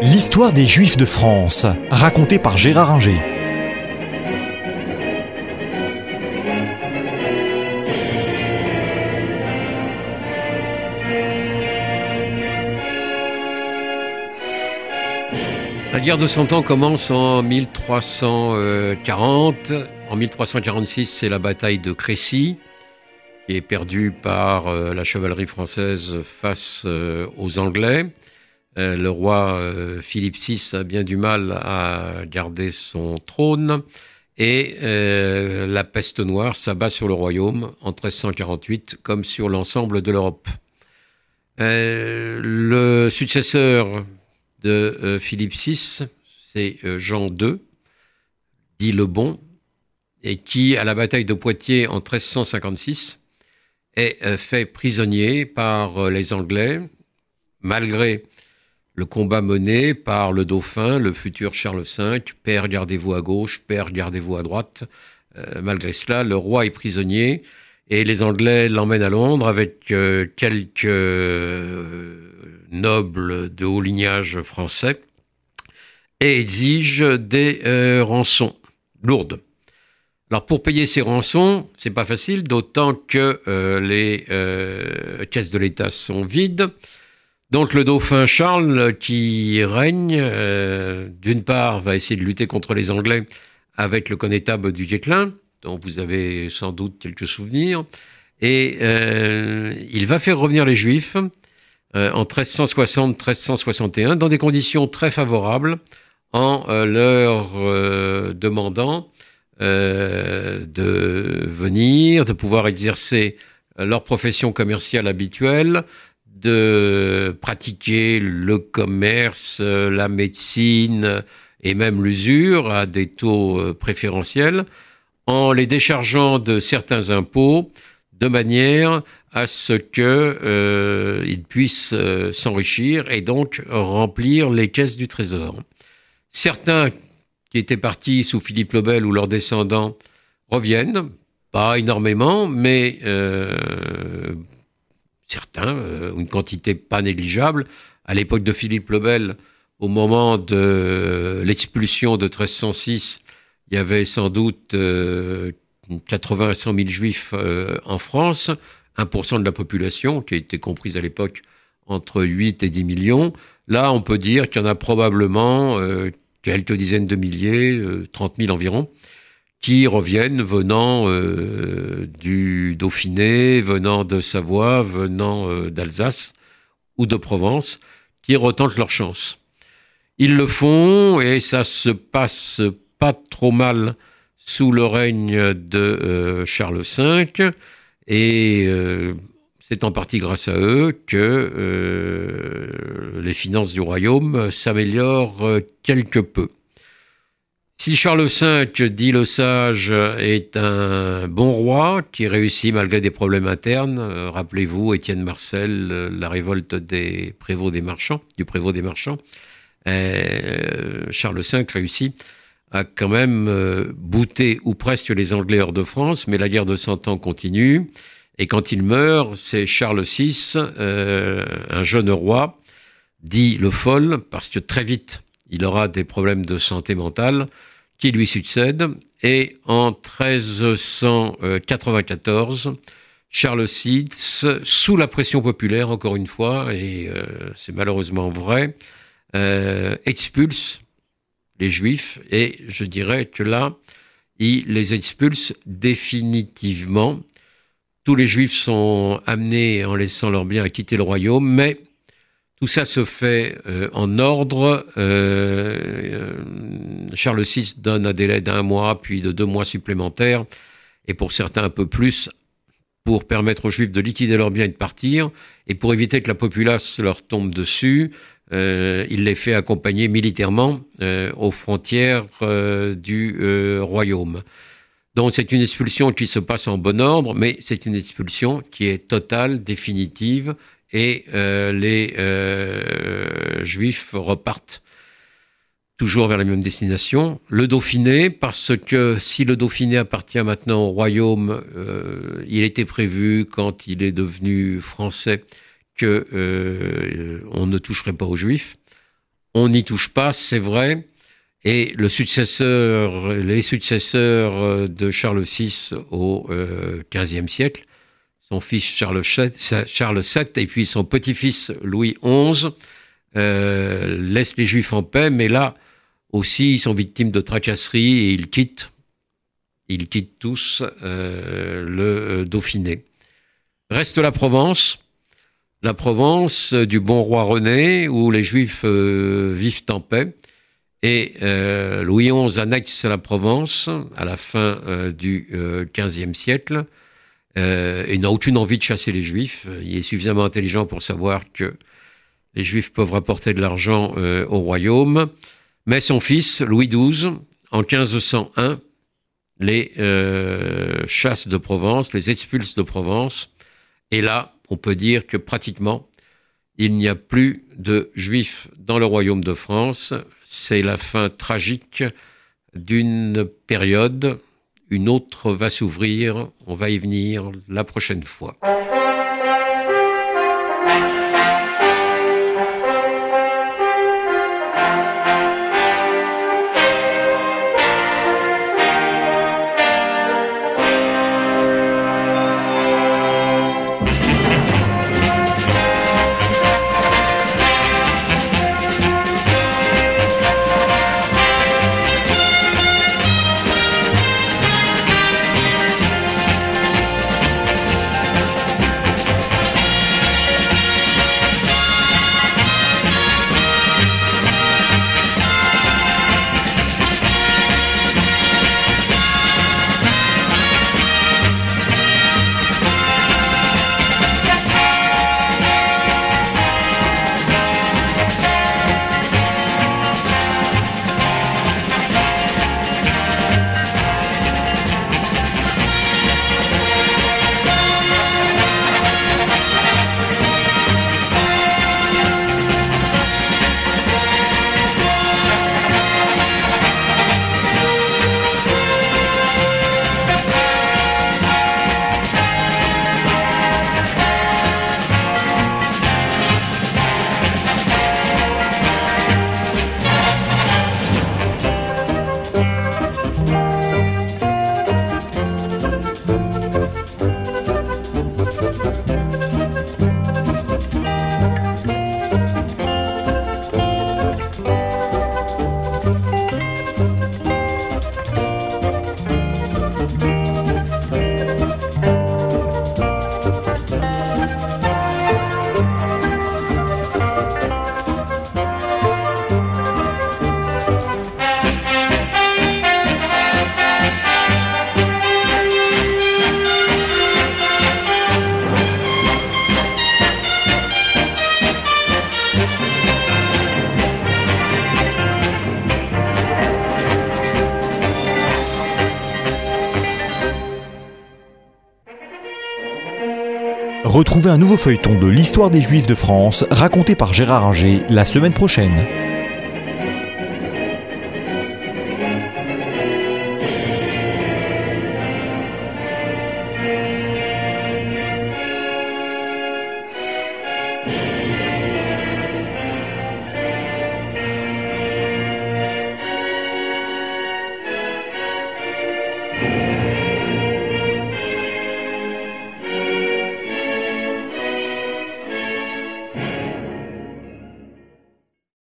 L'histoire des Juifs de France, racontée par Gérard Inger. La guerre de Cent Ans commence en 1340. En 1346, c'est la bataille de Crécy, qui est perdue par euh, la chevalerie française face euh, aux Anglais. Euh, le roi Philippe VI a bien du mal à garder son trône. Et la peste noire s'abat sur le royaume en 1348 comme sur l'ensemble de l'Europe. le successeur de Philippe VI, c'est Jean II, dit le Bon, et qui, à la bataille de Poitiers en 1356, est euh, fait prisonnier par euh, les Anglais, malgré le combat mené par le dauphin, le futur Charles V, père gardez-vous à gauche, père gardez-vous à droite. Euh, malgré cela, le roi est prisonnier et les Anglais l'emmènent à Londres avec quelques nobles de haut lignage français et exigent des rançons lourdes. Alors pour payer ces rançons, c'est pas facile, d'autant que euh, les euh, caisses de l'État sont vides. Donc le dauphin Charles, qui règne, euh, d'une part, va essayer de lutter contre les Anglais avec le connétable du Guesclin, dont vous avez sans doute quelques souvenirs, et il va faire revenir les Juifs en 1360-1361 dans des conditions très favorables, en leur demandant euh, de venir, de pouvoir exercer leur profession commerciale habituelle, de pratiquer le commerce, la médecine et même l'usure à des taux euh, préférentiels, en les déchargeant de certains impôts de manière à ce qu'ils euh, puissent s'enrichir et donc remplir les caisses du Trésor. Certains qui étaient partis sous Philippe le Bel ou leurs descendants reviennent, pas énormément, mais euh, certains, euh, une quantité pas négligeable. À l'époque de Philippe le Bel, au moment de l'expulsion de 1306, il y avait sans doute 80 à 100 000 juifs euh, en France, 1% de la population, qui était comprise à l'époque entre 8 et 10 millions. Là, on peut dire qu'il y en a probablement quelques dizaines de milliers, 30 euh, 000 environ, qui reviennent venant euh, du Dauphiné, venant de Savoie, venant euh, d'Alsace ou de Provence, qui retentent leur chance. Ils le font et ça se passe pas trop mal sous le règne de Charles V et c'est en partie grâce à eux que euh, les finances du royaume s'améliorent euh, quelque peu. Si Charles V, dit le sage, est un bon roi qui réussit malgré des problèmes internes, euh, rappelez-vous Étienne Marcel, la révolte des prévôts des marchands, du prévôt des marchands, Charles V réussit à quand même bouter ou presque les Anglais hors de France, mais la guerre de Cent Ans continue. Et quand il meurt, c'est Charles VI, euh, un jeune roi, dit le folle, parce que très vite, il aura des problèmes de santé mentale, qui lui succède. Et en 1394, Charles VI, sous la pression populaire, encore une fois, et euh, c'est malheureusement vrai, euh, expulse les Juifs. Et je dirais que là, il les expulse définitivement tous les Juifs sont amenés, en laissant leurs biens, à quitter le royaume, mais tout ça se fait euh, en ordre. Euh, euh, Charles VI donne un délai d'un mois, puis de deux mois supplémentaires, et pour certains un peu plus, pour permettre aux Juifs de liquider leurs biens et de partir, et pour éviter que la populace leur tombe dessus, il les fait accompagner militairement aux frontières du royaume. Donc c'est une expulsion qui se passe en bon ordre, mais c'est une expulsion qui est totale, définitive, et euh, les euh, Juifs repartent toujours vers la même destination. Le Dauphiné, parce que si le Dauphiné appartient maintenant au royaume, euh, il était prévu quand il est devenu français que on ne toucherait pas aux Juifs. on n'y touche pas, c'est vrai. Et les successeurs de Charles VI au XVe siècle, son fils Charles VII, et puis son petit-fils Louis XI, laissent les Juifs en paix, mais là aussi ils sont victimes de tracasseries et ils quittent ils quittent tous euh, le euh, Dauphiné. Reste la Provence, la Provence du bon roi René, où les Juifs euh, vivent en paix. Et Louis XI annexe la Provence à la fin du XVe siècle et n'a aucune envie de chasser les Juifs. Il est suffisamment intelligent pour savoir que les Juifs peuvent rapporter de l'argent au royaume. Mais son fils, Louis XII, en 1501, les euh, chasses de Provence, les expulses de Provence. Et là, on peut dire que pratiquement, il n'y a plus de juifs dans le royaume de France. C'est la fin tragique d'une période. Une autre va s'ouvrir. On va y venir la prochaine fois. Retrouvez un nouveau feuilleton de l'histoire des Juifs de France raconté par Gérard Inger la semaine prochaine.